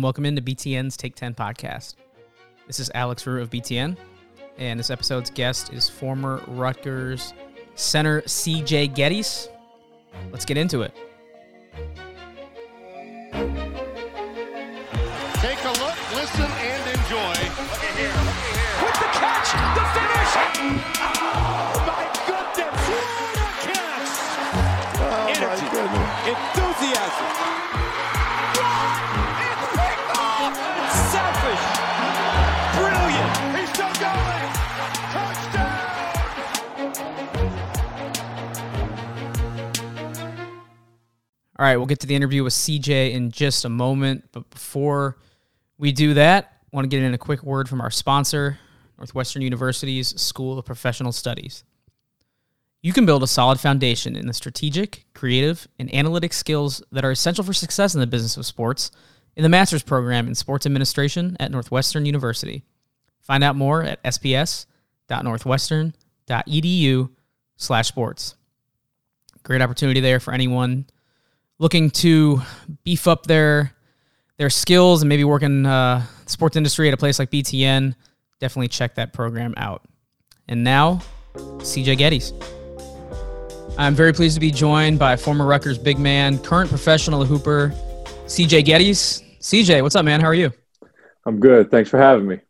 Welcome into BTN's Take 10 podcast. This is Alex Rue of BTN, and this episode's guest is former Rutgers center CJ Gettys. Let's get into it. All right, we'll get to the interview with CJ in just a moment. But before we do that, I want to get in a quick word from our sponsor, Northwestern University's School of Professional Studies. You can build a solid foundation in the strategic, creative, and analytic skills that are essential for success in the business of sports in the master's program in sports administration at Northwestern University. Find out more at sps.northwestern.edu slash sports. Great opportunity there for anyone looking to beef up their their skills and maybe work in uh, the sports industry at a place like BTN, definitely check that program out. And now, CJ Gettys. I'm very pleased to be joined by former Rutgers big man, current professional hooper, CJ Gettys. CJ, what's up, man? How are you? I'm good. Thanks for having me.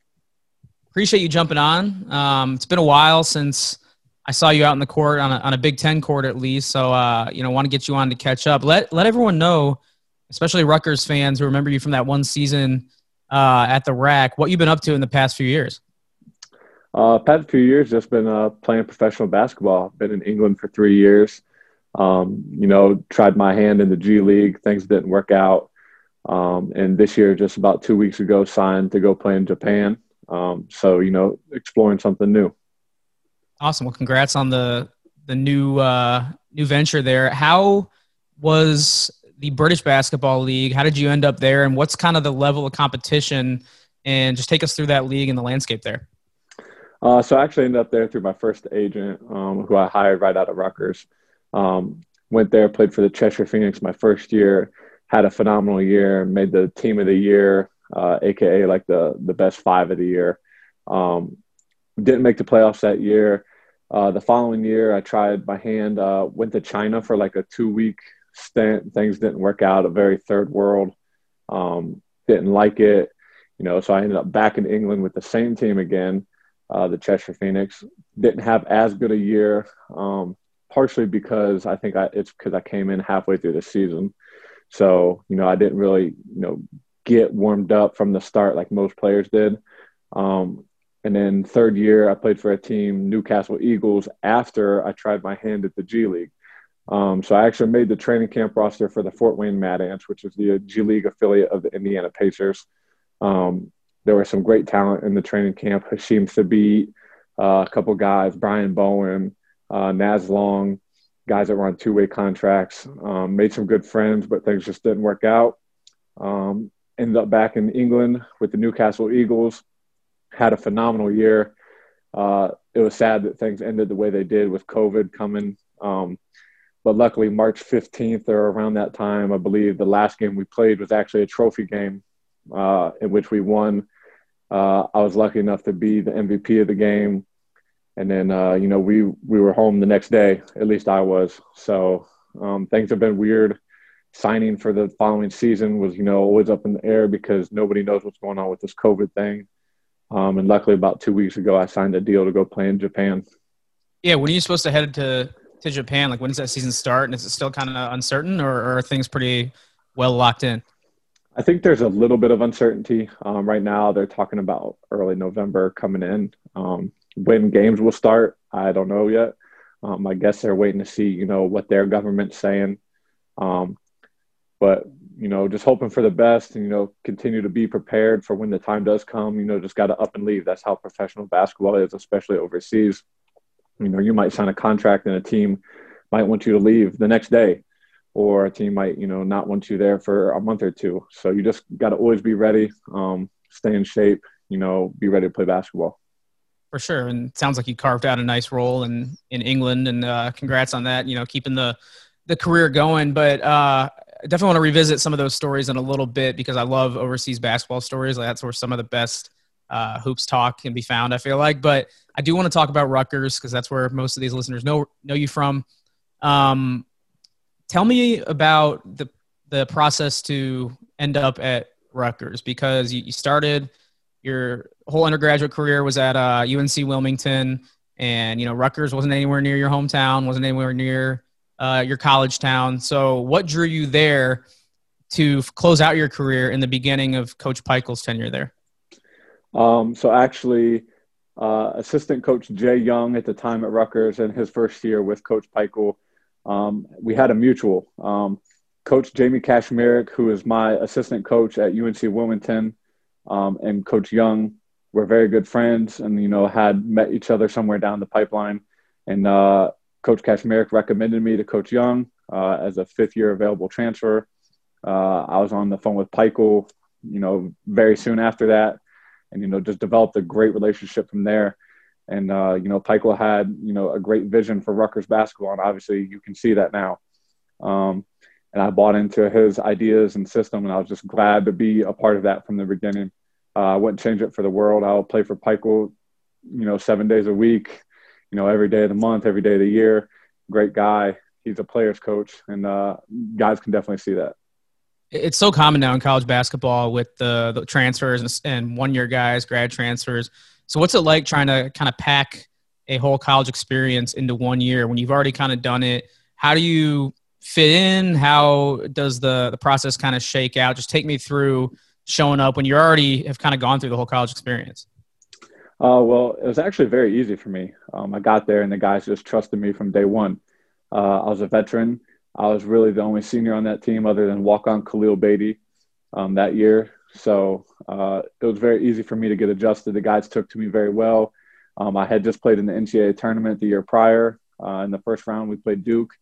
Appreciate you jumping on. Um, it's been a while since I saw you out in the court on a, on a Big Ten court at least. So, uh, you know, want to get you on to catch up. Let let everyone know, especially Rutgers fans who remember you from that one season uh, at the rack, what you've been up to in the past few years. Uh, past few years, just been uh, playing professional basketball. Been in England for three years. Um, you know, tried my hand in the G League. Things didn't work out. Um, and this year, just about two weeks ago, signed to go play in Japan. Um, so, you know, exploring something new. Awesome. Well, congrats on the the new uh, new venture there. How was the British Basketball League? How did you end up there, and what's kind of the level of competition? And just take us through that league and the landscape there. Uh, so I actually ended up there through my first agent, um, who I hired right out of Rutgers. Um, went there, played for the Cheshire Phoenix my first year, had a phenomenal year, made the team of the year, uh, aka like the the best five of the year. Um, didn't make the playoffs that year. Uh, the following year, I tried my hand. Uh, went to China for like a two week stint. Things didn't work out. A very third world. Um, didn't like it, you know. So I ended up back in England with the same team again, uh, the Cheshire Phoenix. Didn't have as good a year, um, partially because I think I, it's because I came in halfway through the season. So you know, I didn't really you know get warmed up from the start like most players did. Um, and then third year, I played for a team, Newcastle Eagles, after I tried my hand at the G League. Um, so I actually made the training camp roster for the Fort Wayne Mad Ants, which is the G League affiliate of the Indiana Pacers. Um, there was some great talent in the training camp. Hasheem Thabeet, uh, a couple guys, Brian Bowen, uh, Naz Long, guys that were on two-way contracts. Um, made some good friends, but things just didn't work out. Um, ended up back in England with the Newcastle Eagles had a phenomenal year. Uh, it was sad that things ended the way they did with COVID coming. Um, but luckily, March 15th or around that time, I believe the last game we played was actually a trophy game uh, in which we won. Uh, I was lucky enough to be the MVP of the game. And then, uh, you know, we, we were home the next day, at least I was. So um, things have been weird. Signing for the following season was, you know, always up in the air because nobody knows what's going on with this COVID thing. Um, and luckily, about two weeks ago, I signed a deal to go play in Japan. Yeah, when are you supposed to head to to Japan? Like, when does that season start? And is it still kind of uncertain, or, or, are things pretty well locked in? I think there's a little bit of uncertainty um, right now. They're talking about early November coming in. Um, when games will start, I don't know yet. Um, I guess they're waiting to see, you know, what their government's saying. Um, but you know, just hoping for the best and, you know, continue to be prepared for when the time does come, you know, just got to up and leave. That's how professional basketball is, especially overseas. You know, you might sign a contract and a team might want you to leave the next day, or a team might, you know, not want you there for a month or two. So you just got to always be ready, um, stay in shape, you know, be ready to play basketball. For sure. And sounds like you carved out a nice role in, in England and uh, congrats on that, you know, keeping the, the career going. But uh, I definitely want to revisit some of those stories in a little bit because I love overseas basketball stories. That's where some of the best uh, hoops talk can be found. I feel like, but I do want to talk about Rutgers because that's where most of these listeners know know you from. Um, tell me about the the process to end up at Rutgers because you, you started your whole undergraduate career was at uh, UNC Wilmington, and you know Rutgers wasn't anywhere near your hometown, wasn't anywhere near uh, your college town. So, what drew you there to close out your career in the beginning of Coach Pikiell's tenure there? Um, so, actually, uh, assistant coach Jay Young at the time at Rutgers in his first year with Coach Pikiell, um, we had a mutual. Um, coach Jamie Kachmarik, who is my assistant coach at UNC Wilmington, um, and Coach Young were very good friends and, you know, had met each other somewhere down the pipeline. And uh, Coach Kachmarik recommended me to Coach Young uh, as a fifth year available transfer. Uh, I was on the phone with Pikiell, you know, very soon after that, and you know, just developed a great relationship from there. And uh, you know, Pikiell had you know a great vision for Rutgers basketball, and obviously you can see that now. Um, and I bought into his ideas and system, and I was just glad to be a part of that from the beginning. Uh, I wouldn't change it for the world. I'll play for Pikiell, you know, seven days a week, you know, every day of the month, every day of the year. Great guy. He's a player's coach, and uh, guys can definitely see that. It's so common now in college basketball with the, the transfers and, and one year guys, grad transfers. So, what's it like trying to kind of pack a whole college experience into one year when you've already kind of done it? How do you fit in? How does the, the process kind of shake out? Just take me through showing up when you already have kind of gone through the whole college experience. Uh, well, it was actually very easy for me. Um, I got there and the guys just trusted me from day one. Uh, I was a veteran. I was really the only senior on that team other than walk on Khalil Beatty um, that year. So uh, it was very easy for me to get adjusted. The guys took to me very well. Um, I had just played in the NCAA tournament the year prior. Uh, in the first round, we played Duke.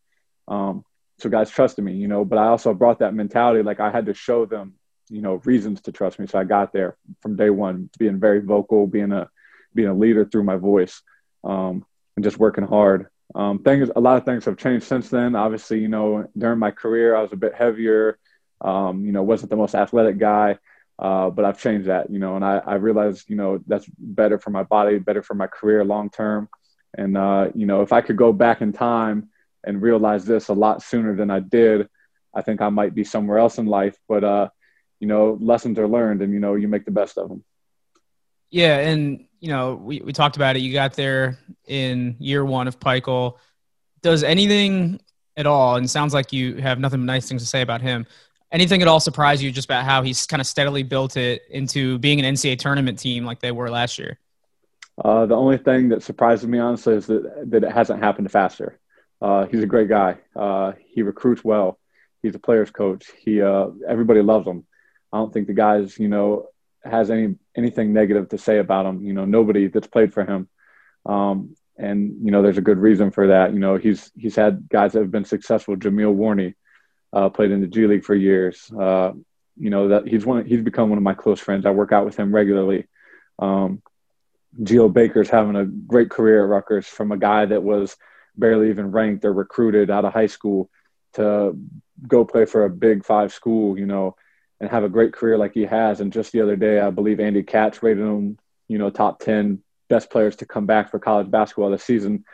Um, so guys trusted me, you know, but I also brought that mentality like I had to show them, you know, reasons to trust me. So I got there from day one, being very vocal, being a being a leader through my voice um, and just working hard. Um, things, a lot of things have changed since then. Obviously, you know, during my career, I was a bit heavier. Um, you know, wasn't the most athletic guy, uh, but I've changed that. You know, and I, I realized, you know, that's better for my body, better for my career long term. And uh, you know, if I could go back in time and realize this a lot sooner than I did, I think I might be somewhere else in life. But uh, you know, lessons are learned, and you know, you make the best of them. Yeah, and you know, we, we talked about it. You got there in year one of Pikiell. Does anything at all, and sounds like you have nothing nice things to say about him. Anything at all surprise you just about how he's kind of steadily built it into being an NCAA tournament team like they were last year? Uh, the only thing that surprises me, honestly, is that, that it hasn't happened faster. Uh, he's a great guy. Uh, he recruits well. He's a player's coach. He uh, everybody loves him. I don't think the guys, you know, has any anything negative to say about him. You know, nobody that's played for him. Um, and you know, there's a good reason for that. You know, he's he's had guys that have been successful. Jameel Warney uh, played in the G League for years. Uh, you know that he's one. He's become one of my close friends. I work out with him regularly. Um, Geo Baker's having a great career at Rutgers from a guy that was barely even ranked or recruited out of high school to go play for a big five school. You know, and have a great career like he has. And just the other day, I believe Andy Katz rated him, you know, top 10 best players to come back for college basketball this season.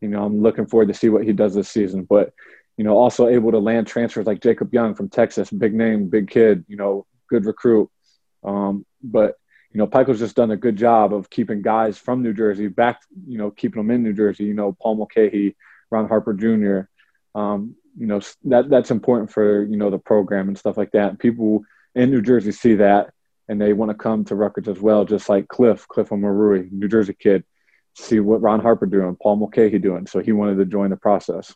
You know, I'm looking forward to see what he does this season. But, you know, also able to land transfers like Jacob Young from Texas, big name, big kid, you know, good recruit. Um, but, you know, Pikiell's just done a good job of keeping guys from New Jersey back, you know, keeping them in New Jersey, you know, Paul Mulcahy, Ron Harper Jr., um, you know, that that's important for, you know, the program and stuff like that. People – in New Jersey see that and they want to come to Rutgers as well, just like Cliff, Cliff Omoruyi, New Jersey kid, see what Ron Harper doing, Paul Mulcahy doing. So he wanted to join the process.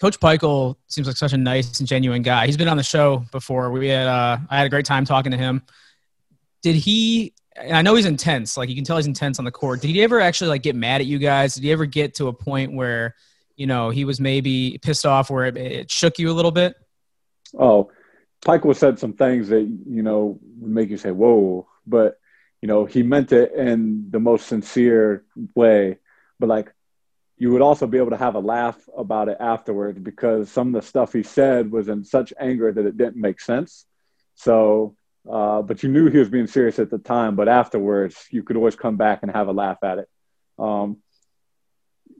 Coach Pikiell seems like such a nice and genuine guy. He's been on the show before. We had uh, I had a great time talking to him. Did he? I know he's intense. Like you can tell he's intense on the court. Did he ever actually like get mad at you guys? Did he ever get to a point where you know he was maybe pissed off, where it, it shook you a little bit? Oh, Pikiell said some things that you know would make you say "whoa," but you know he meant it in the most sincere way. But like you would also be able to have a laugh about it afterwards because some of the stuff he said was in such anger that it didn't make sense. So, uh, but you knew he was being serious at the time, but afterwards you could always come back and have a laugh at it. Um,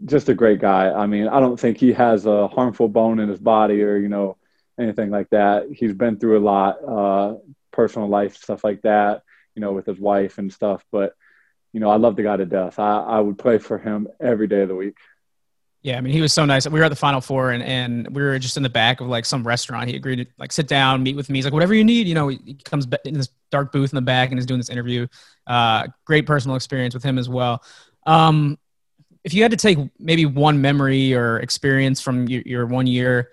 just a great guy. I mean, I don't think he has a harmful bone in his body or, you know, anything like that. He's been through a lot, uh, personal life, stuff like that, you know, with his wife and stuff. But, you know, I love the guy to death. I, I would play for him every day of the week. Yeah, I mean, he was so nice. We were at the Final Four, and, and we were just in the back of like some restaurant. He agreed to like sit down, meet with me. He's like, whatever you need. You know, he comes in this dark booth in the back and is doing this interview. Uh, great personal experience with him as well. Um, if you had to take maybe one memory or experience from your, your one year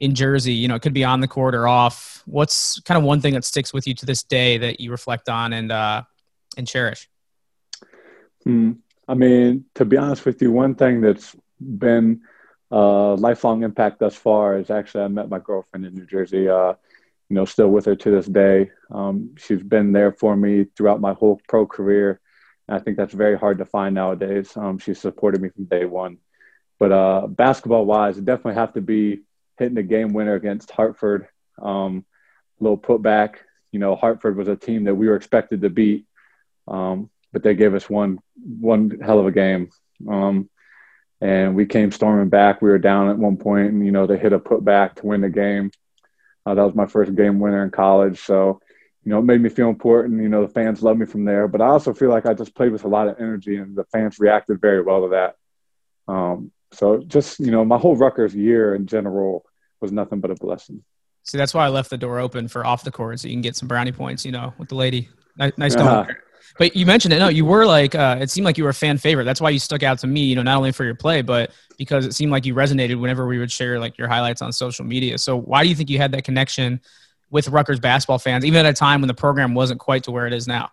in Jersey, you know, it could be on the court or off. What's kind of one thing that sticks with you to this day that you reflect on and uh, and cherish? Hmm. I mean, to be honest with you, one thing that's been a lifelong impact thus far is actually I met my girlfriend in New Jersey. Uh, you know, still with her to this day. Um, she's been there for me throughout my whole pro career. And I think that's very hard to find nowadays. Um, she supported me from day one. But uh, basketball wise, it definitely have to be hitting a game winner against Hartford. Um, little putback. You know, Hartford was a team that we were expected to beat, um, but they gave us one one hell of a game. Um, and we came storming back. We were down at one point, and you know they hit a putback to win the game. Uh, that was my first game winner in college, so you know it made me feel important. You know the fans loved me from there, but I also feel like I just played with a lot of energy, and the fans reacted very well to that. Um, so just you know my whole Rutgers year in general was nothing but a blessing. See, that's why I left the door open for off the court so you can get some brownie points. You know, with the lady. Nice, nice uh-huh. But you mentioned it. No, you were like, uh, it seemed like you were a fan favorite. That's why you stuck out to me, you know, not only for your play, but because it seemed like you resonated whenever we would share like your highlights on social media. So why do you think you had that connection with Rutgers basketball fans, even at a time when the program wasn't quite to where it is now?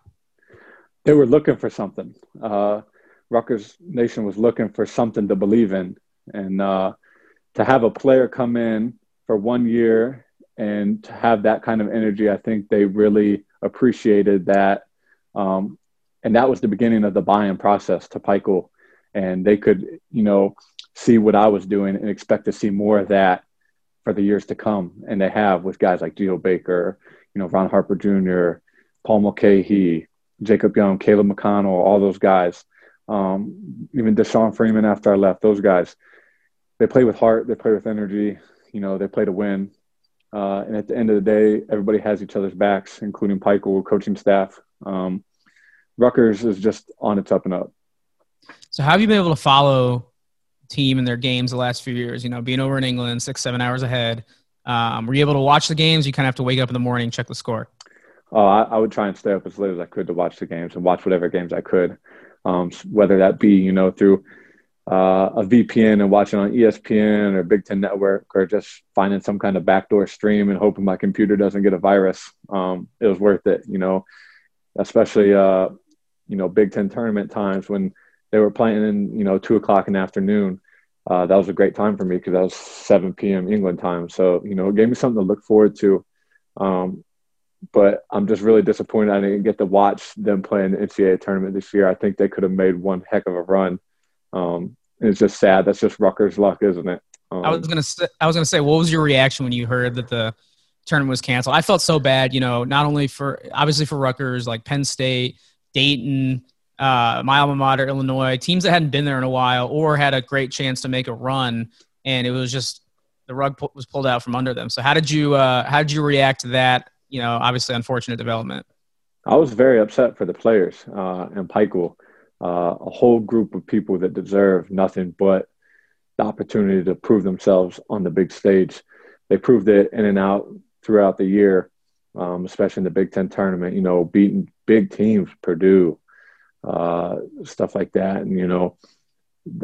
They were looking for something. Uh, Rutgers Nation was looking for something to believe in. And uh, to have a player come in for one year and to have that kind of energy, I think they really appreciated that um, and that was the beginning of the buy-in process to Pikiell. And they could, you know, see what I was doing and expect to see more of that for the years to come. And they have with guys like Geo Baker, you know, Ron Harper Jr., Paul Mulcahy, Jacob Young, Caleb McConnell, all those guys. Um, even Deshawn Freeman after I left, those guys, they play with heart, they play with energy, you know, they play to win. Uh, and at the end of the day, everybody has each other's backs, including Pikiell, coaching staff. Um, Rutgers is just on its up and up. So, how have you been able to follow team and their games the last few years? You know, being over in England, six, seven hours ahead. Um, were you able to watch the games? You kind of have to wake up in the morning, check the score. Oh, I, I, would try and stay up as late as I could to watch the games and watch whatever games I could, um, whether that be you know through uh, a VPN and watching on ESPN or Big Ten Network or just finding some kind of backdoor stream and hoping my computer doesn't get a virus. Um, it was worth it, you know, especially uh, you know Big Ten tournament times when they were playing in you know two o'clock in the afternoon. Uh, that was a great time for me because that was 7 p.m. England time. So you know, it gave me something to look forward to. Um, but I'm just really disappointed I didn't get to watch them play in the NCAA tournament this year. I think they could have made one heck of a run. Um, it's just sad. That's just Rutgers luck, isn't it? Um, I was gonna say, I was gonna say, what was your reaction when you heard that the tournament was canceled? I felt so bad, you know, not only for obviously for Rutgers, like Penn State, Dayton, uh, my alma mater, Illinois, teams that hadn't been there in a while or had a great chance to make a run, and it was just the rug pu- was pulled out from under them. So how did you uh, how did you react to that? You know, obviously unfortunate development. I was very upset for the players uh, and Pikiell, uh, a whole group of people that deserve nothing but the opportunity to prove themselves on the big stage. They proved it in and out throughout the year, um, especially in the Big Ten tournament. You know, beating big teams, Purdue, uh, stuff like that. And, you know,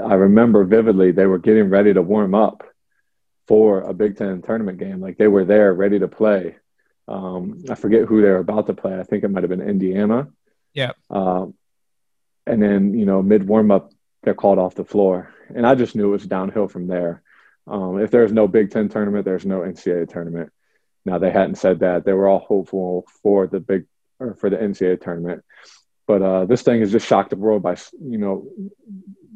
I remember vividly they were getting ready to warm up for a Big Ten tournament game. Like they were there ready to play. Um, I forget who they were about to play. I think it might have been Indiana. Yeah. Uh, and then, you know, mid warm up, they're called off the floor. And I just knew it was downhill from there. Um, if there's no Big Ten tournament, there's no NCAA tournament. Now they hadn't said that. They were all hopeful for the Big or for the NCAA tournament. But uh, this thing has just shocked the world by, you know,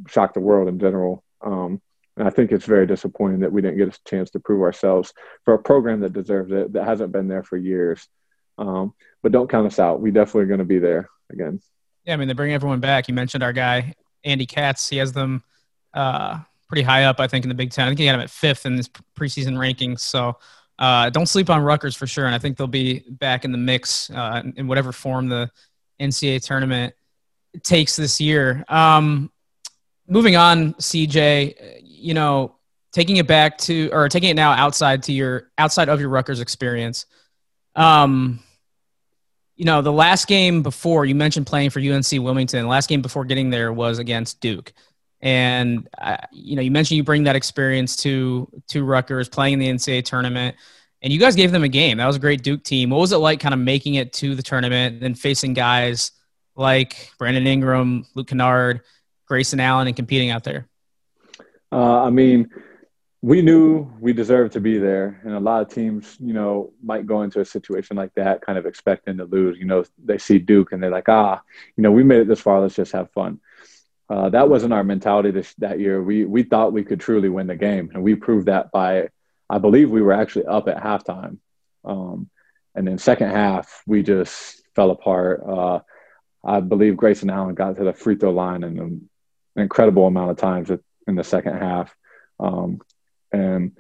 shocked the world in general. Um, and I think it's very disappointing that we didn't get a chance to prove ourselves for a program that deserves it, that hasn't been there for years. Um, but don't count us out. We definitely are going to be there again. Yeah, I mean, they bring everyone back. You mentioned our guy, Andy Katz. He has them uh, pretty high up, I think, in the Big Ten. I think he had him at fifth in this preseason rankings. So uh, don't sleep on Rutgers for sure. And I think they'll be back in the mix uh, in whatever form the NCAA tournament takes this year. Um, moving on, CJ, you know, taking it back to or taking it now outside to your outside of your Rutgers experience. Um, you know, the last game before you mentioned playing for UNC Wilmington. The last game before getting there was against Duke, and uh, you know, you mentioned you bring that experience to to Rutgers playing in the NCAA tournament, and you guys gave them a game. That was a great Duke team. What was it like, kind of making it to the tournament and facing guys like Brandon Ingram, Luke Kennard, Grayson Allen, and competing out there? Uh, I mean, we knew we deserved to be there, and a lot of teams, you know, might go into a situation like that, kind of expecting to lose. You know, they see Duke and they're like, ah, you know, we made it this far. Let's just have fun. Uh, that wasn't our mentality this, that year. We we thought we could truly win the game, and we proved that by, I believe, we were actually up at halftime, um, and then second half we just fell apart. Uh, I believe Grayson Allen got to the free throw line in an incredible amount of times in the second half. Um, and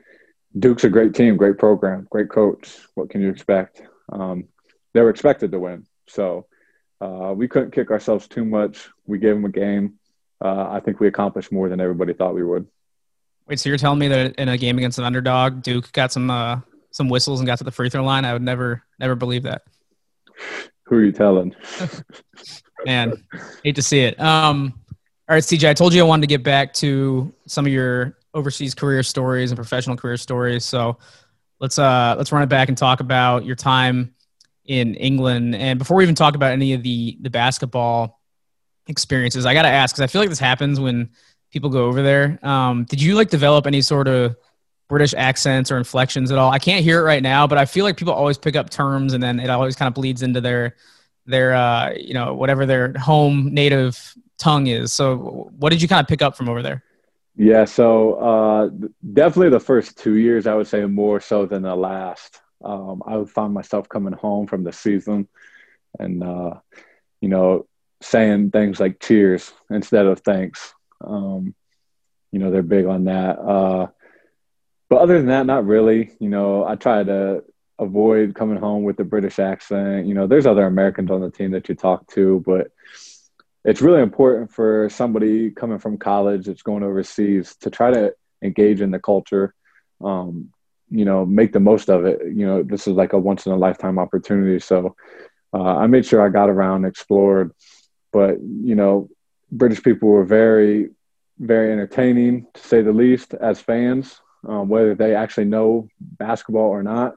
Duke's a great team, great program, great coach. What can you expect? Um, they were expected to win. So uh, we couldn't kick ourselves too much. We gave them a game. Uh, I think we accomplished more than everybody thought we would. Wait, so you're telling me that in a game against an underdog, Duke got some uh, some whistles and got to the free throw line? I would never never believe that. Who are you telling? Man, hate to see it. Um, all right, CJ, I told you I wanted to get back to some of your overseas career stories and professional career stories. So let's uh let's run it back and talk about your time in England. And before we even talk about any of the the basketball experiences, I got to ask because I feel like this happens when people go over there. Um, did you like develop any sort of British accents or inflections at all? I can't hear it right now, but I feel like people always pick up terms and then it always kind of bleeds into their their uh, you know whatever their home native tongue is. So what did you kind of pick up from over there? Yeah, so uh, definitely the first two years, I would say more so than the last. Um, I would find myself coming home from the season and, uh, you know, saying things like cheers instead of thanks. Um, you know, they're big on that. Uh, but other than that, not really. You know, I try to avoid coming home with the British accent. You know, there's other Americans on the team that you talk to, but it's really important for somebody coming from college that's going overseas to try to engage in the culture um, you know make the most of it. You know this is like a once in a lifetime opportunity. So uh, i made sure i got around explored but you know british people were very very entertaining to say the least as fans um, whether they actually know basketball or not.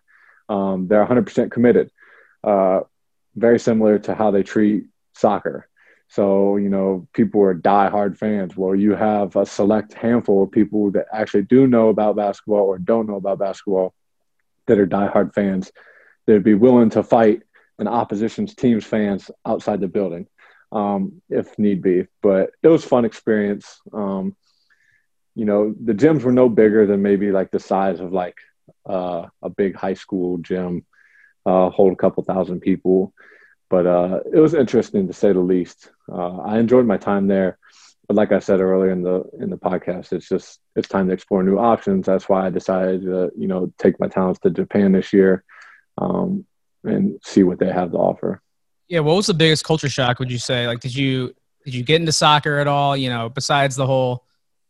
Um, they're 100% committed uh, very similar to how they treat soccer so, you know, people are die-hard fans. Well, you have a select handful of people that actually do know about basketball or don't know about basketball that are die-hard fans that'd be willing to fight an opposition's team's fans outside the building um, if need be. But it was fun experience. Um, you know, the gyms were no bigger than maybe like the size of like uh, a big high school gym, uh, hold a couple thousand people but uh, it was interesting to say the least. Uh, I enjoyed my time there, but like I said earlier in the in the podcast, it's just it's time to explore new options. That's why I decided to you know take my talents to Japan this year um, and see what they have to offer. Yeah, what was the biggest culture shock? Would you say? Like, did you did you get into soccer at all? You know, besides the whole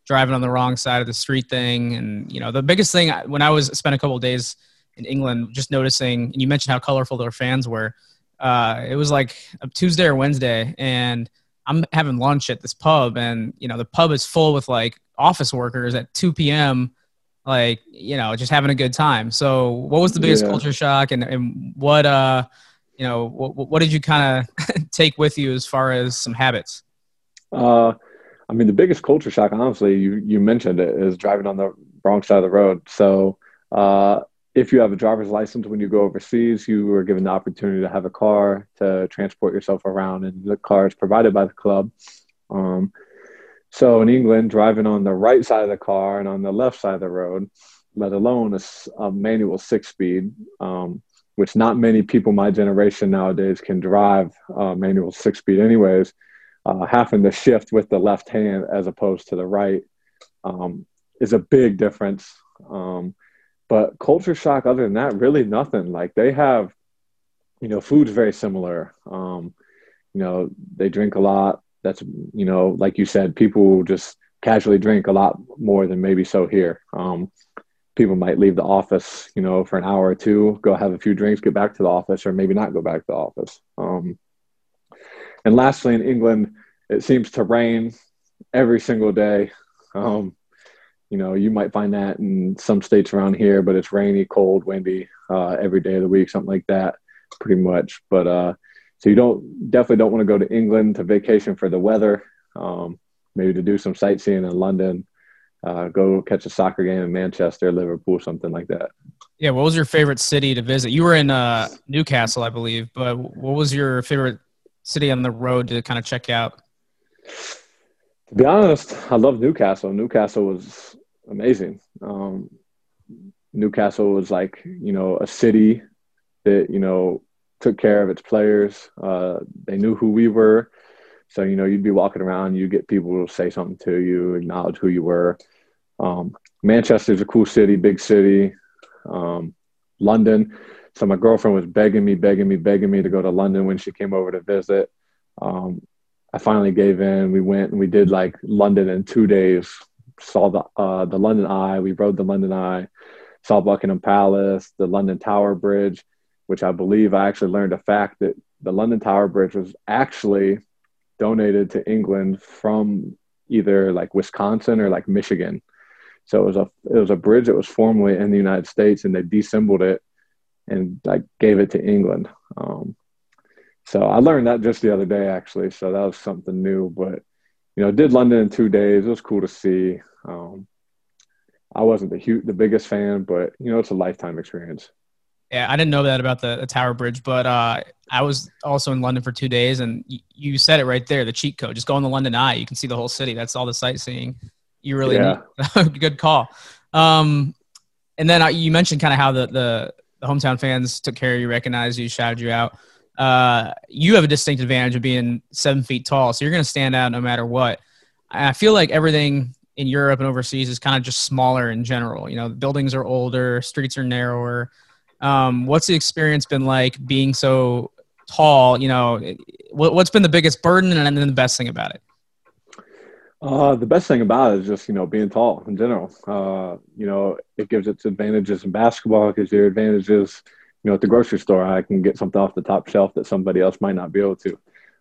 driving on the wrong side of the street thing, and you know, the biggest thing when I was spent a couple days in England, just noticing, and you mentioned how colorful their fans were uh, it was like a Tuesday or Wednesday, and I'm having lunch at this pub, and you know the pub is full with like office workers at 2 p.m. Like you know, just having a good time. So, what was the biggest yeah. culture shock, and, and what uh, you know, what, what did you kind of take with you as far as some habits? Uh, I mean, the biggest culture shock, honestly, you you mentioned it, is driving on the wrong side of the road. So, uh, if you have a driver's license when you go overseas, you are given the opportunity to have a car to transport yourself around, and the car is provided by the club. Um, So in England, driving on the right side of the car and on the left side of the road, let alone a, a manual six speed, um, which not many people my generation nowadays can drive uh, manual six speed, anyways. Uh, having to shift with the left hand as opposed to the right um, is a big difference. Um, but culture shock, other than that, really nothing. Like they have, you know, food's very similar. Um, you know, they drink a lot. That's, you know, like you said, people just casually drink a lot more than maybe so here. Um, people might leave the office, you know, for an hour or two, go have a few drinks, get back to the office, or maybe not go back to the office. Um, and lastly, in England, it seems to rain every single day. Um, you know, you might find that in some states around here, but it's rainy, cold, windy uh, every day of the week, something like that, pretty much. But uh, so you don't definitely don't want to go to England to vacation for the weather. Um, maybe to do some sightseeing in London uh, go catch a soccer game in Manchester, Liverpool, something like that. Yeah, what was your favorite city to visit? You were in uh, Newcastle, I believe, but what was your favorite city on the road to kind of check out? To be honest, I love Newcastle. Newcastle was amazing. Um, Newcastle was like you know a city that you know took care of its players. Uh, they knew who we were. So, you know, you'd be walking around, you get people to say something to you, acknowledge who you were. Um, Manchester's a cool city, big city. Um, London. So my girlfriend was begging me, begging me, begging me to go to London when she came over to visit. Um, I finally gave in. We went and we did like London in two days. Saw the uh, the London Eye. We rode the London Eye. Saw Buckingham Palace, the London Tower Bridge, which I believe I actually learned a fact that the London Tower Bridge was actually donated to England from either like Wisconsin or like Michigan. So it was a it was a bridge that was formerly in the United States, and they disassembled it and like gave it to England. Um, so I learned that just the other day, actually. So that was something new. But you know, did London in two days. It was cool to see. Um, I wasn't the huge, the biggest fan, but you know, it's a lifetime experience. Yeah, I didn't know that about the, the Tower Bridge, but uh, I was also in London for two days, and y- you said it right there. The cheat code: just go on the London Eye. You can see the whole city. That's all the sightseeing. You really yeah. need. good call. Um, and then uh, you mentioned kind of how the, the the hometown fans took care of you, recognized you, shouted you out. Uh, you have a distinct advantage of being seven feet tall, so you're going to stand out no matter what. I feel like everything in Europe and overseas is kind of just smaller in general. You know, buildings are older, streets are narrower. Um, what's the experience been like being so tall? You know, what, has been the biggest burden and then the best thing about it? Uh, the best thing about it is just you know being tall in general. Uh, you know, it gives its advantages in basketball. It gives you advantages. You know, at the grocery store, I can get something off the top shelf that somebody else might not be able to.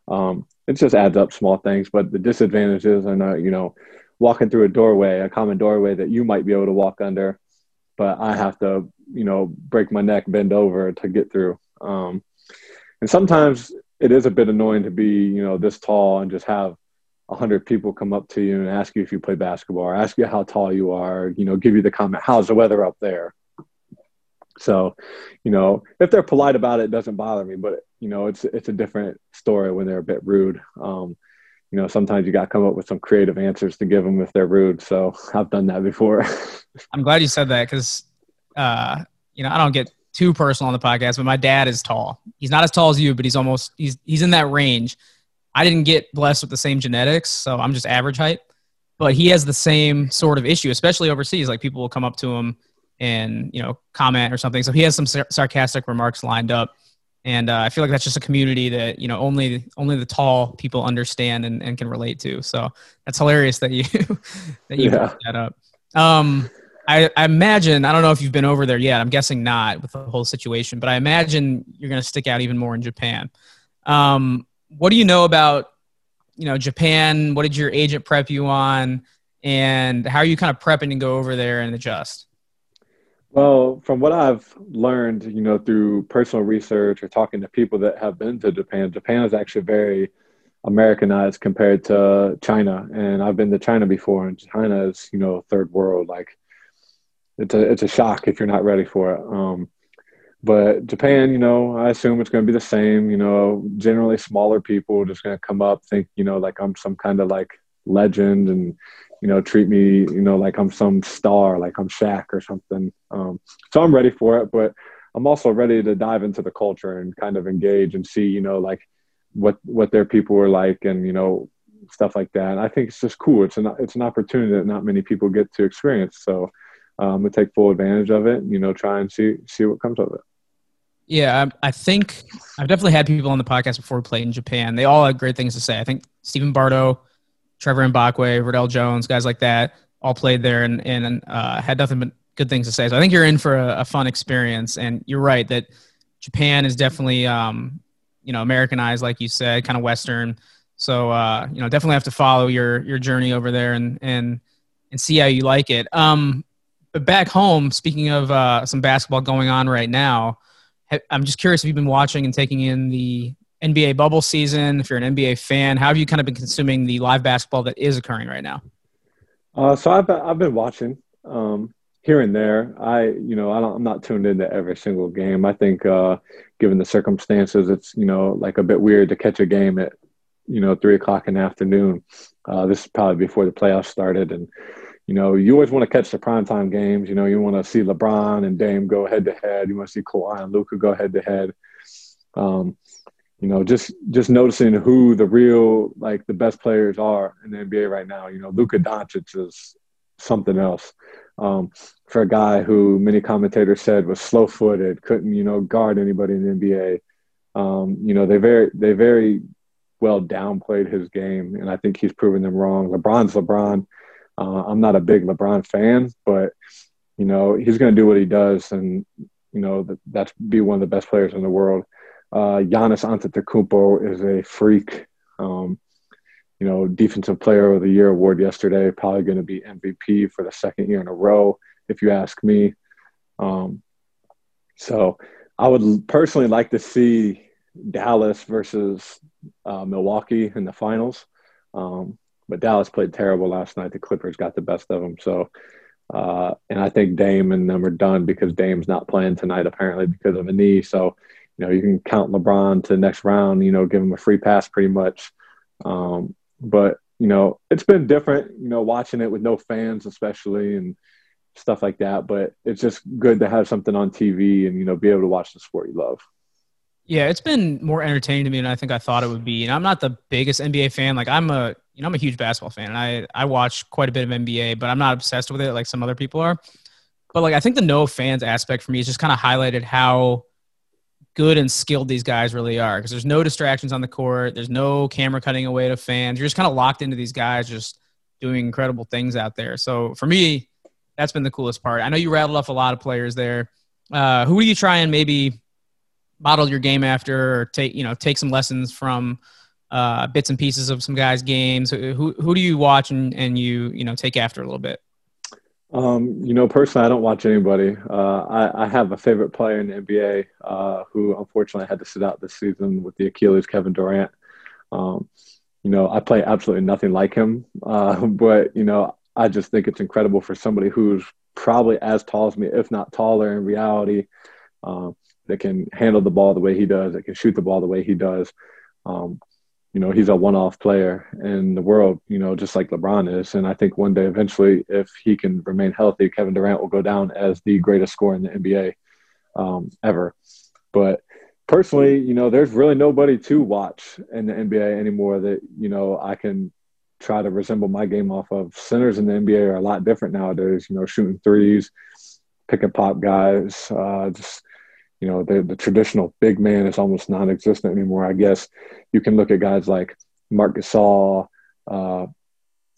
Um, it just adds up small things, but the disadvantages are not, you know, walking through a doorway, a common doorway that you might be able to walk under, but I have to you know break my neck, bend over to get through. Um, and sometimes it is a bit annoying to be you know this tall and just have a hundred people come up to you and ask you if you play basketball or ask you how tall you are. You know, give you the comment, "How's the weather up there?" So, you know, if they're polite about it, it doesn't bother me. But you know, it's it's a different story when they're a bit rude. Um, you know, sometimes you got to come up with some creative answers to give them if they're rude. So I've done that before. I'm glad you said that because uh, you know, I don't get too personal on the podcast, but my dad is tall. He's not as tall as you, but he's almost he's he's in that range. I didn't get blessed with the same genetics, so I'm just average height. But he has the same sort of issue, especially overseas. Like people will come up to him and you know comment or something. So he has some sar- sarcastic remarks lined up, and uh, I feel like that's just a community that you know only only the tall people understand and, and can relate to. So that's hilarious that you that you yeah. brought that up. Um, I, I, imagine I don't know if you've been over there yet. I'm guessing not with the whole situation, but I imagine you're going to stick out even more in Japan. Um, what do you know about you know Japan? What did your agent prep you on, and how are you kind of prepping to go over there and adjust? Well, from what I've learned, you know, through personal research or talking to people that have been to Japan, Japan is actually very Americanized compared to China. And I've been to China before, and China is, you know, third world. Like it's a it's a shock if you're not ready for it. Um, but Japan, you know, I assume it's going to be the same. You know, generally smaller people just going to come up, think, you know, like I'm some kind of like legend and you know treat me you know like I'm some star, like I'm Shaq or something. Um, so I'm ready for it, but I'm also ready to dive into the culture and kind of engage and see you know like what what their people were like and you know stuff like that. And I think it's just cool. It's an it's an opportunity that not many people get to experience. So I'm um, we take full advantage of it. You know, try and see see what comes of it. Yeah, I, I think I've definitely had people on the podcast before we played in Japan. They all had great things to say. I think Stephen Bardo, Trevor Mbakwe, Riddell Jones, guys like that, all played there and and uh, had nothing but good things to say. So I think you're in for a, a fun experience. And you're right that Japan is definitely um, you know Americanized, like you said, kind of Western. So uh, you know, definitely have to follow your your journey over there and and and see how you like it. Um, but back home, speaking of uh, some basketball going on right now, I'm just curious if you've been watching and taking in the NBA bubble season. If you're an NBA fan, how have you kind of been consuming the live basketball that is occurring right now? Uh, so I've I've been watching um, here and there. I you know I am not tuned into every single game. I think uh, given the circumstances, it's you know like a bit weird to catch a game at you know three o'clock in the afternoon. Uh, this is probably before the playoffs started, and you know you always want to catch the primetime games. You know you want to see LeBron and Dame go head to head. You want to see Kawhi and Luka go head to head. Um, you know, just just noticing who the real like the best players are in the NBA right now. You know, Luka Doncic is something else. Um, for a guy who many commentators said was slow-footed, couldn't you know guard anybody in the NBA. Um, you know, they very they very well downplayed his game, and I think he's proven them wrong. LeBron's LeBron. Uh, I'm not a big LeBron fan, but you know he's going to do what he does, and you know that, that's be one of the best players in the world. Uh, Giannis Antetokounmpo is a freak. Um, you know, Defensive Player of the Year award yesterday. Probably going to be MVP for the second year in a row, if you ask me. Um, so I would personally like to see Dallas versus uh, Milwaukee in the finals. Um, but Dallas played terrible last night. The Clippers got the best of them. So, uh, and I think Dame and them are done because Dame's not playing tonight apparently because of a knee. So, you know, you can count LeBron to the next round. You know, give him a free pass pretty much. Um, but you know, it's been different. You know, watching it with no fans, especially, and stuff like that. But it's just good to have something on TV and you know be able to watch the sport you love. Yeah, it's been more entertaining to me than I think I thought it would be. And I'm not the biggest NBA fan. Like I'm a you know I'm a huge basketball fan, and I I watch quite a bit of NBA, but I'm not obsessed with it like some other people are. But like I think the no fans aspect for me is just kind of highlighted how good and skilled these guys really are because there's no distractions on the court. There's no camera cutting away to fans. You're just kind of locked into these guys just doing incredible things out there. So for me, that's been the coolest part. I know you rattled off a lot of players there. Uh, who do you try and maybe model your game after or take you know take some lessons from uh, bits and pieces of some guys games who who do you watch and, and you you know take after a little bit um, you know personally i don't watch anybody. Uh, I, I have a favorite player in the nba uh, who unfortunately had to sit out this season with the achilles kevin durant. Um, you know i play absolutely nothing like him. Uh, but you know i just think it's incredible for somebody who's probably as tall as me if not taller in reality um, that can handle the ball the way he does, that can shoot the ball the way he does. Um, you know, he's a one-off player in the world, you know, just like LeBron is. And I think one day, eventually, if he can remain healthy, Kevin Durant will go down as the greatest scorer in the NBA um, ever. But personally, you know, there's really nobody to watch in the NBA anymore that you know I can try to resemble my game off of. Centers in the NBA are a lot different nowadays. You know, shooting threes, pick and pop guys, uh, just you know, the, the traditional big man is almost non-existent anymore. I guess you can look at guys like Marc Gasol, uh,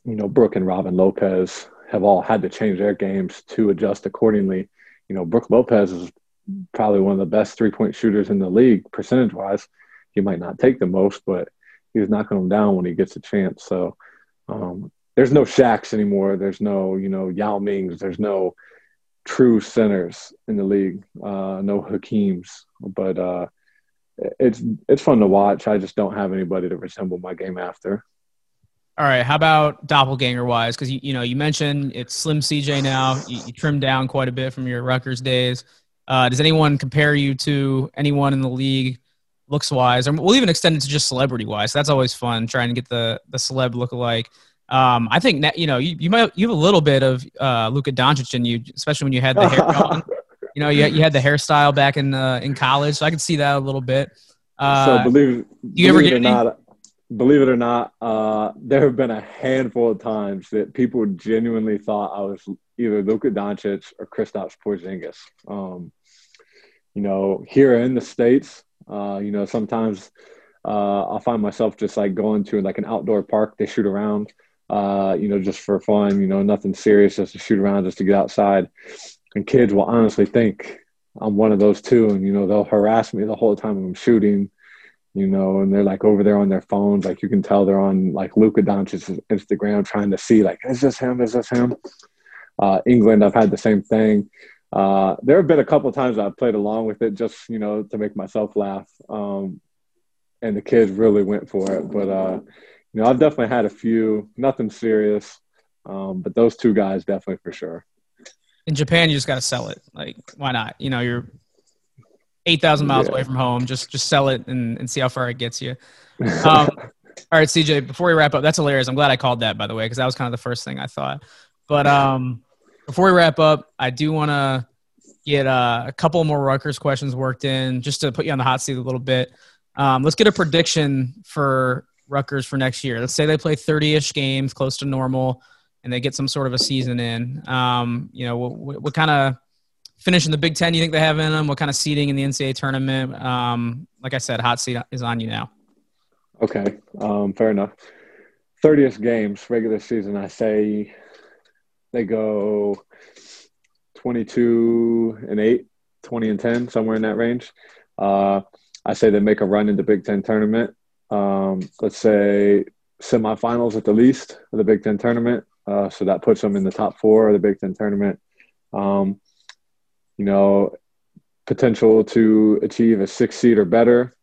you know, Brook and Robin Lopez have all had to change their games to adjust accordingly. You know, Brook Lopez is probably one of the best three-point shooters in the league percentage-wise. He might not take the most, but he's knocking them down when he gets a chance. So um, there's no Shaqs anymore. There's no, you know, Yao Mings. There's no true centers in the league. Uh, no Hakeems, but uh, it's it's fun to watch. I just don't have anybody to resemble my game after. All right, how about doppelganger wise? Because you you know you mentioned it's Slim CJ now. You, you trimmed down quite a bit from your Rutgers days. Uh, does anyone compare you to anyone in the league, looks wise, or we'll even extend it to just celebrity wise? That's always fun trying to get the the celeb look alike. Um, I think that, you know you, you might you have a little bit of uh, Luka Doncic in you, especially when you had the hair. on. You know, you, you had the hairstyle back in uh, in college, so I could see that a little bit. Uh, so believe, you ever get it or any? not, believe it or not, uh, there have been a handful of times that people genuinely thought I was either Luka Doncic or Kristaps Porzingis. Um, you know, here in the states, uh, you know, sometimes uh, I'll find myself just like going to like an outdoor park to shoot around. Uh, you know, just for fun. You know, nothing serious, just to shoot around, just to get outside. And kids will honestly think I'm one of those too, and you know, they'll harass me the whole time I'm shooting you know, and they're like over there on their phones. Like you can tell they're on like Luka Doncic's Instagram trying to see like, is this him? Is this him? Uh, England, I've had the same thing. Uh, there have been a couple times I've played along with it just, you know, to make myself laugh. Um, and the kids really went for it. But, uh, you know, I've definitely had a few, nothing serious. Um, but those two guys definitely for sure. in Japan, you just got to sell it. Like, why not? You know, you're eight thousand miles Yeah. away from home. Just just sell it and, and see how far it gets you. Um, all right, CJ. Before we wrap up, that's hilarious. I'm glad I called that, by the way, because that was kind of the first thing I thought. But um, before we wrap up, I do want to get uh, a couple more Rutgers questions worked in, just to put you on the hot seat a little bit. Um, let's get a prediction for Rutgers for next year. Let's say they play 30-ish games, close to normal, and they get some sort of a season in. Um, you know, what, what kind of finish in the Big Ten you think they have in them? What kind of seeding in the NCAA tournament? Um, like I said, hot seat is on you now. Okay, um, fair enough. 30th games, regular season, I say they go 22 and 8, 20 and 10, somewhere in that range. Uh, I say they make a run in the Big Ten tournament. Um, let's say semifinals at the least of the Big Ten tournament. Uh, so that puts them in the top four of the Big Ten tournament. Um, you know, potential to achieve a six seed or better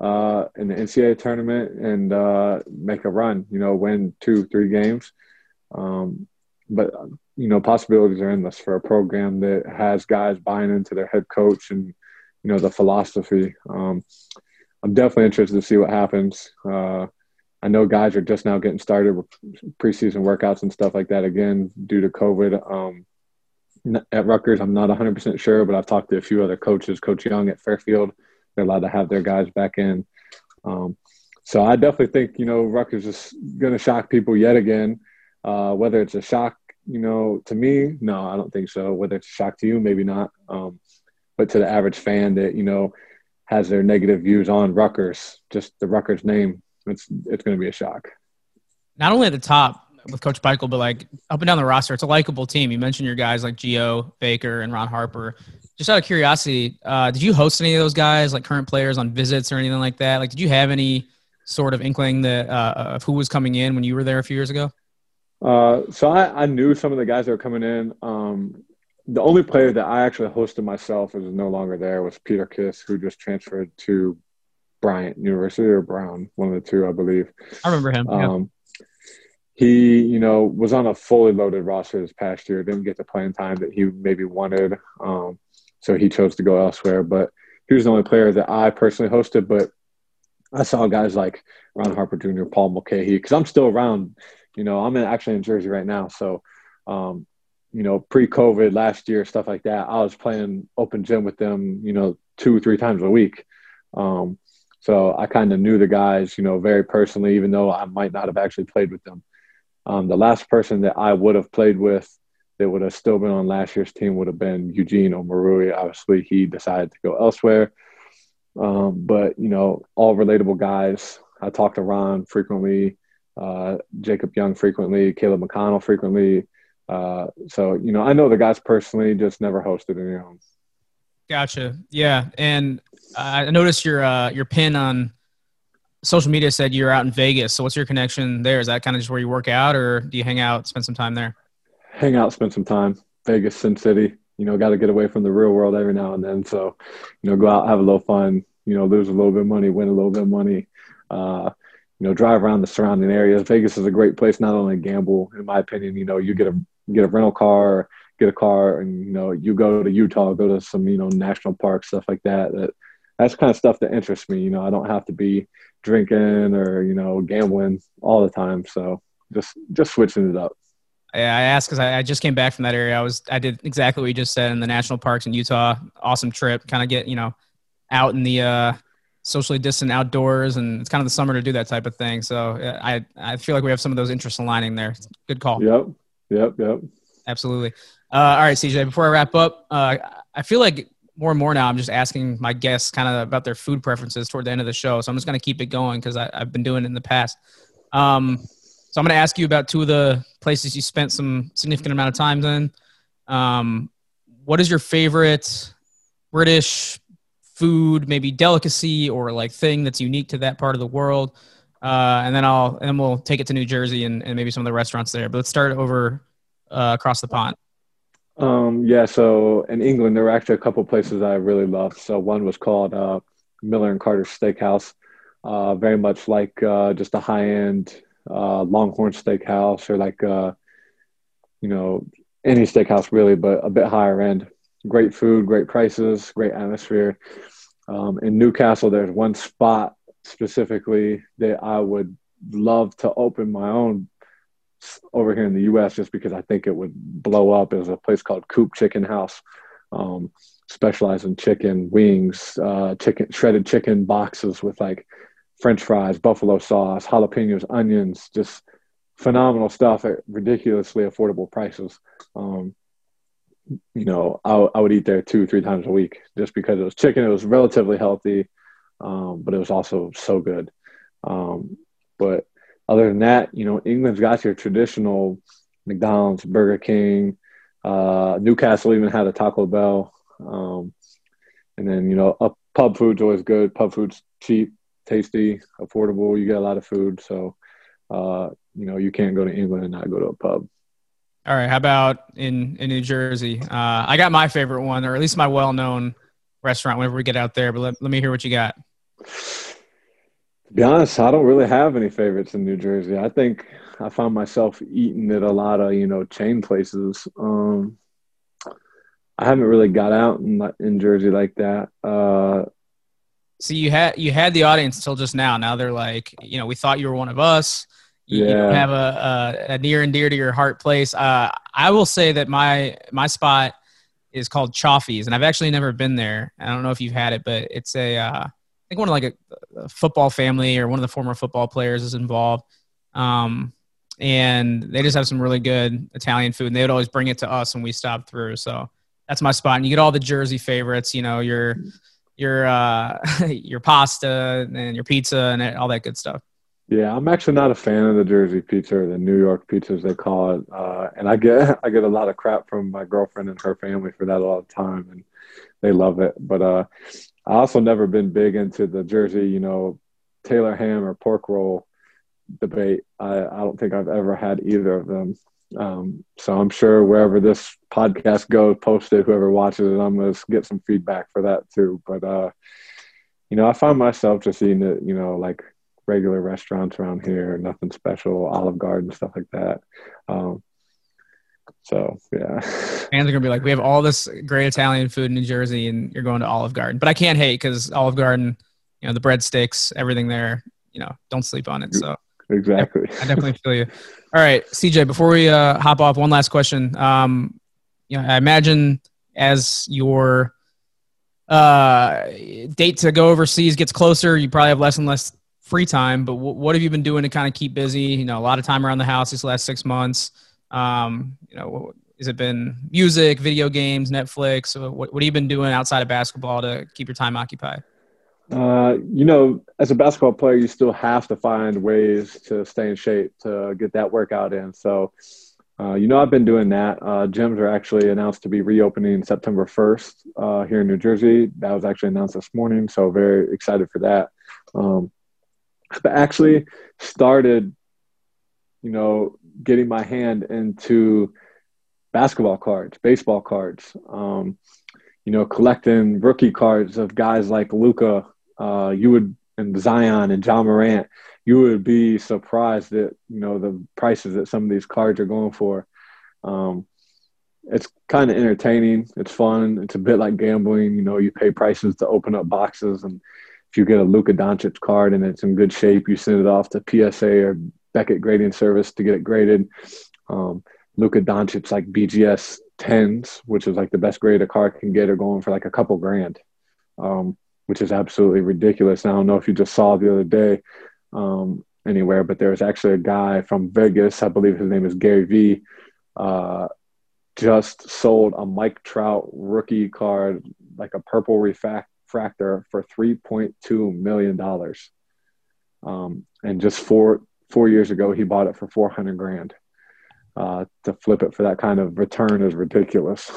uh, in the NCAA tournament and uh, make a run. You know, win two, three games. Um, but you know, possibilities are endless for a program that has guys buying into their head coach and you know the philosophy. Um, I'm definitely interested to see what happens. Uh, I know guys are just now getting started with preseason workouts and stuff like that again due to COVID. Um, at Rutgers, I'm not 100% sure, but I've talked to a few other coaches. Coach Young at Fairfield, they're allowed to have their guys back in. Um, so I definitely think you know Rutgers is going to shock people yet again. Uh, whether it's a shock, you know, to me, no, I don't think so. Whether it's a shock to you, maybe not. Um, but to the average fan that you know has their negative views on Rutgers, just the Rutgers name, it's it's going to be a shock. Not only at the top with Coach Pikiell, but like up and down the roster, it's a likable team. You mentioned your guys like Geo Baker and Ron Harper. Just out of curiosity, uh, did you host any of those guys, like current players, on visits or anything like that? Like, did you have any sort of inkling that uh, of who was coming in when you were there a few years ago? Uh, so I, I knew some of the guys that were coming in. Um, the only player that I actually hosted myself is no longer there was Peter Kiss, who just transferred to Bryant University or Brown, one of the two, I believe. I remember him. yeah. Um, he, you know, was on a fully loaded roster this past year. Didn't get the playing time that he maybe wanted, um, so he chose to go elsewhere. But he was the only player that I personally hosted. But I saw guys like Ron Harper Jr., Paul Mulcahy, because I'm still around. You know, I'm in, actually in Jersey right now, so um, you know, pre-COVID last year, stuff like that. I was playing open gym with them, you know, two three times a week. Um, so I kind of knew the guys, you know, very personally, even though I might not have actually played with them. Um, the last person that I would have played with that would have still been on last year's team would have been Eugene Omoruyi. Obviously, he decided to go elsewhere. Um, but, you know, all relatable guys. I talked to Ron frequently, uh, Jacob Young frequently, Caleb McConnell frequently. Uh, so, you know, I know the guys personally, just never hosted any them. Gotcha. Yeah, and I noticed your uh, your pin on social media said you're out in Vegas. So what's your connection there? Is that kind of just where you work out, or do you hang out, spend some time there? hang out, spend some time. Vegas, Sin City. You know, got to get away from the real world every now and then. So, you know, go out, have a little fun. You know, lose a little bit of money, win a little bit of money. Uh, you know, drive around the surrounding areas. Vegas is a great place, not only to gamble, in my opinion. You know, you get a get a rental car, get a car, and you know, you go to Utah, go to some you know national parks, stuff like that. That that's kind of stuff that interests me. You know, I don't have to be drinking or you know gambling all the time. So just just switching it up. Yeah, I asked because I, I, just came back from that area. I was I did exactly what you just said in the national parks in Utah. Awesome trip. Kind of get you know out in the uh, socially distant outdoors, and it's kind of the summer to do that type of thing. So I I feel like we have some of those interests aligning there. Good call. Yep. Yep. Yep. Absolutely. Uh, all right, CJ. Before I wrap up, uh, I feel like more and more now I'm just asking my guests kind of about their food preferences toward the end of the show. So I'm just going to keep it going because I've been doing it in the past. Um, so I'm going to ask you about two of the places you spent some significant amount of time in. Um, what is your favorite British food, maybe delicacy or like thing that's unique to that part of the world? Uh, and then I'll and we'll take it to New Jersey and, and maybe some of the restaurants there. But let's start over uh, across the pond. Um, yeah, so in England, there were actually a couple places I really loved. So one was called uh, Miller and Carter Steakhouse, uh, very much like uh, just a high end uh, Longhorn Steakhouse or like you know any steakhouse really, but a bit higher end. Great food, great prices, great atmosphere. Um, in Newcastle, there's one spot specifically that I would love to open my own over here in the U.S. just because I think it would blow up. Is a place called Coop Chicken House, um, specialized in chicken wings, uh, chicken shredded chicken boxes with like French fries, buffalo sauce, jalapenos, onions, just phenomenal stuff at ridiculously affordable prices. Um, you know, I, I, would eat there two, three times a week just because it was chicken. It was relatively healthy, um, but it was also so good. Um, but other than that, you know, England's got your traditional McDonald's, Burger King, uh, Newcastle even had a Taco Bell. Um, and then, you know, pub food's always good. Pub food's cheap, tasty, affordable. You get a lot of food. So, uh, you know, you can't go to England and not go to a pub. All right. How about in, in New Jersey? Uh, I got my favorite one, or at least my well known restaurant whenever we get out there, but let, let me hear what you got. To be honest, I don't really have any favorites in New Jersey. I think I found myself eating at a lot of you know chain places. Um, I haven't really got out in in Jersey like that. Uh, so you had you had the audience until just now. Now they're like, you know, we thought you were one of us. You, yeah. you have a, a, a, near and dear to your heart place. Uh, I will say that my my spot is called Chaffee's, and I've actually never been there. I don't know if you've had it, but it's a uh, think one of like a, a, football family or one of the former football players is involved. Um, and they just have some really good Italian food, and they would always bring it to us when we stopped through. So that's my spot. And you get all the Jersey favorites, you know, your your uh, your pasta and your pizza and all that good stuff. Yeah, I'm actually not a fan of the Jersey pizza or the New York pizza as they call it, uh, and I get I get a lot of crap from my girlfriend and her family for that all the time, and they love it. But uh, I also never been big into the Jersey, you know, Taylor ham or pork roll debate. I, I don't think I've ever had either of them. Um, so I'm sure wherever this podcast goes, post it, whoever watches it, I'm going to get some feedback for that too. But, uh, you know, I find myself just eating it, you know, like regular restaurants around here, nothing special, Olive Garden, stuff like that. Um, so yeah, fans are gonna be like, we have all this great Italian food in New Jersey, and you're going to Olive Garden. But I can't hate because Olive Garden, you know, the breadsticks, everything there. You know, don't sleep on it. So exactly, I definitely feel you. All right, CJ. Before we uh, hop off, one last question. Um, you know, I imagine as your uh, date to go overseas gets closer, you probably have less and less free time. But w- what have you been doing to kind of keep busy? You know, a lot of time around the house these last six months. Um, you know, has it been music, video games, Netflix? What, what have you been doing outside of basketball to keep your time occupied? Uh, you know, as a basketball player, you still have to find ways to stay in shape to get that workout in. So, uh, you know, I've been doing that. Uh, gyms are actually announced to be reopening September 1st uh, here in New Jersey. That was actually announced this morning. So, very excited for that. Um, but actually started, you know, getting my hand into basketball cards, baseball cards, um, you know, collecting rookie cards of guys like Luka, uh, you would, and Zion and Ja Morant, you would be surprised at, you know, the prices that some of these cards are going for. Um, it's kind of entertaining. It's fun. It's a bit like gambling. You know, you pay prices to open up boxes, and if you get a Luka Doncic card and it's in good shape, you send it off to PSA or Beckett grading service to get it graded. Um, Luka Doncic's like BGS tens, which is like the best grade a car can get, are going for like a couple grand, um, which is absolutely ridiculous. And I don't know if you just saw the other day um, anywhere, but there was actually a guy from Vegas, I believe his name is Gary V. uh, just sold a Mike Trout rookie card, like a purple refractor, for three point two million dollars. Um, and just four four years ago, he bought it for four hundred grand. Uh, to flip it for that kind of return is ridiculous.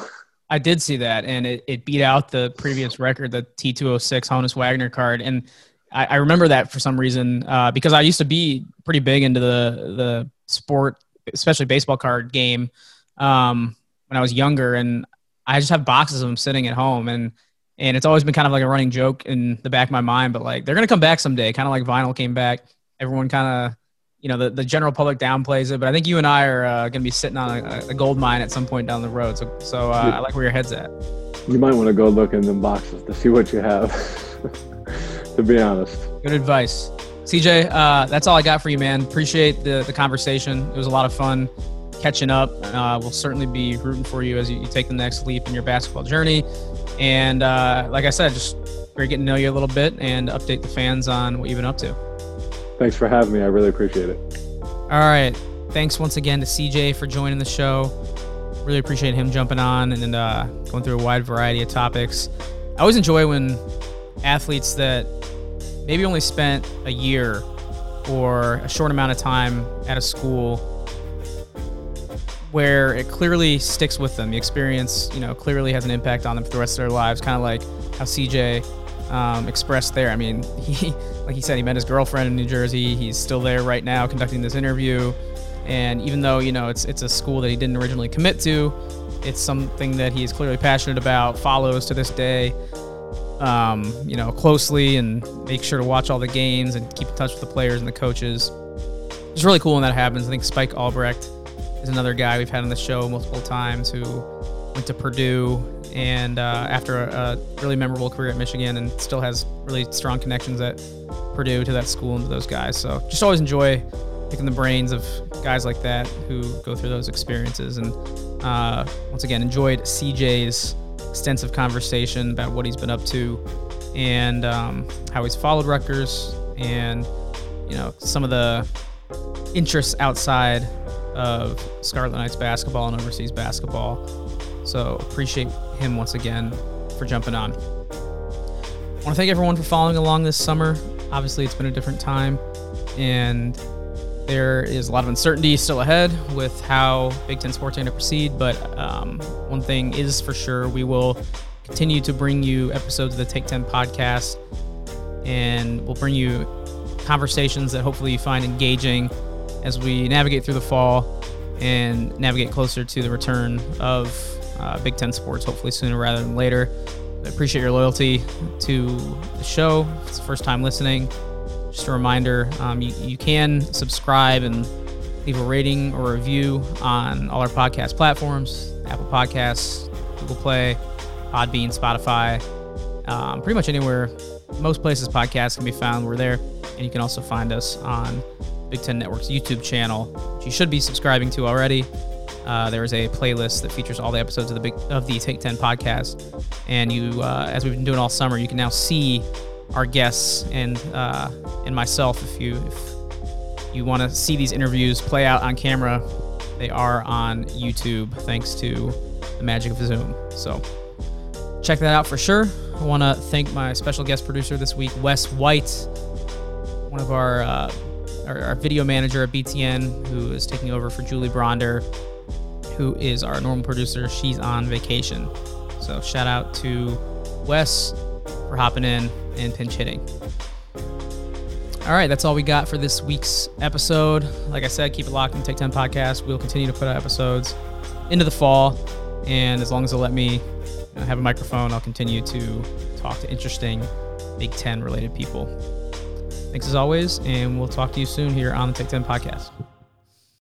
I did see that, and it, it beat out the previous record, the T206 Honus Wagner card. And I, I remember that for some reason uh, because I used to be pretty big into the the sport, especially baseball card game um, when I was younger, and I just have boxes of them sitting at home, and and it's always been kind of like a running joke in the back of my mind. But like they're gonna come back someday, kind of like vinyl came back. Everyone kind of you know the, the general public downplays it, but I think you and I are uh, going to be sitting on a, a, gold mine at some point down the road. So so uh, I like where your head's at. You might want to go look in them boxes to see what you have. to be honest. Good advice. CJ, uh, that's all I got for you, man. Appreciate the, the conversation. It was a lot of fun catching up. Uh, we'll certainly be rooting for you as you, you, take the next leap in your basketball journey. And uh, like I said, just great getting to know you a little bit and update the fans on what you've been up to. Thanks for having me. I really appreciate it. All right. Thanks once again to CJ for joining the show. Really appreciate him jumping on and uh, going through a wide variety of topics. I always enjoy when athletes that maybe only spent a year or a short amount of time at a school where it clearly sticks with them. The experience, you know, clearly has an impact on them for the rest of their lives. Kind of like how CJ um, expressed there. I mean, he, like he said, he met his girlfriend in New Jersey. He's still there right now, conducting this interview. And even though you know it's it's a school that he didn't originally commit to, it's something that he is clearly passionate about, follows to this day um, you know, closely and make sure to watch all the games and keep in touch with the players and the coaches. It's really cool when that happens. I think Spike Albrecht is another guy we've had on the show multiple times who went to Purdue and uh, after a, a, really memorable career at Michigan and still has really strong connections at Purdue to that school and to those guys. So just always enjoy picking the brains of guys like that who go through those experiences. And uh, once again, enjoyed CJ's extensive conversation about what he's been up to and um, how he's followed Rutgers and you know some of the interests outside of Scarlet Knights basketball and overseas basketball. So appreciate him once again for jumping on. I want to thank everyone for following along this summer. Obviously, it's been a different time, and there is a lot of uncertainty still ahead with how Big Ten sports are going to proceed, but um, one thing is for sure we will continue to bring you episodes of the Take 10 podcast, and we'll bring you conversations that hopefully you find engaging as we navigate through the fall and navigate closer to the return of uh, Big Ten sports, hopefully sooner rather than later. I appreciate your loyalty to the show. If it's the first time listening just a reminder um, you, you can subscribe and leave a rating or review on all our podcast platforms Apple Podcasts, Google Play, Podbean, Spotify, um, pretty much anywhere. Most places podcasts can be found, we're there. And you can also find us on Big Ten Network's YouTube channel, which you should be subscribing to already. Uh, there is a playlist that features all the episodes of the big of the Take Ten podcast, and you, uh, as we've been doing all summer, you can now see our guests and uh, and myself. If you if you want to see these interviews play out on camera, they are on YouTube thanks to the magic of Zoom. So check that out for sure. I want to thank my special guest producer this week, Wes White, one of our, uh, our, our video manager at BTN, who is taking over for Julie Bronder, who is our normal producer. She's on vacation. So shout out to Wes for hopping in and pinch hitting. All right, that's all we got for this week's episode. Like I said, keep it locked in Take 10 Podcast. We'll continue to put out episodes into the fall. And as long as they'll let me have a microphone, I'll continue to talk to interesting Big Ten related people. Thanks as always, and we'll talk to you soon here on the Take 10 Podcast.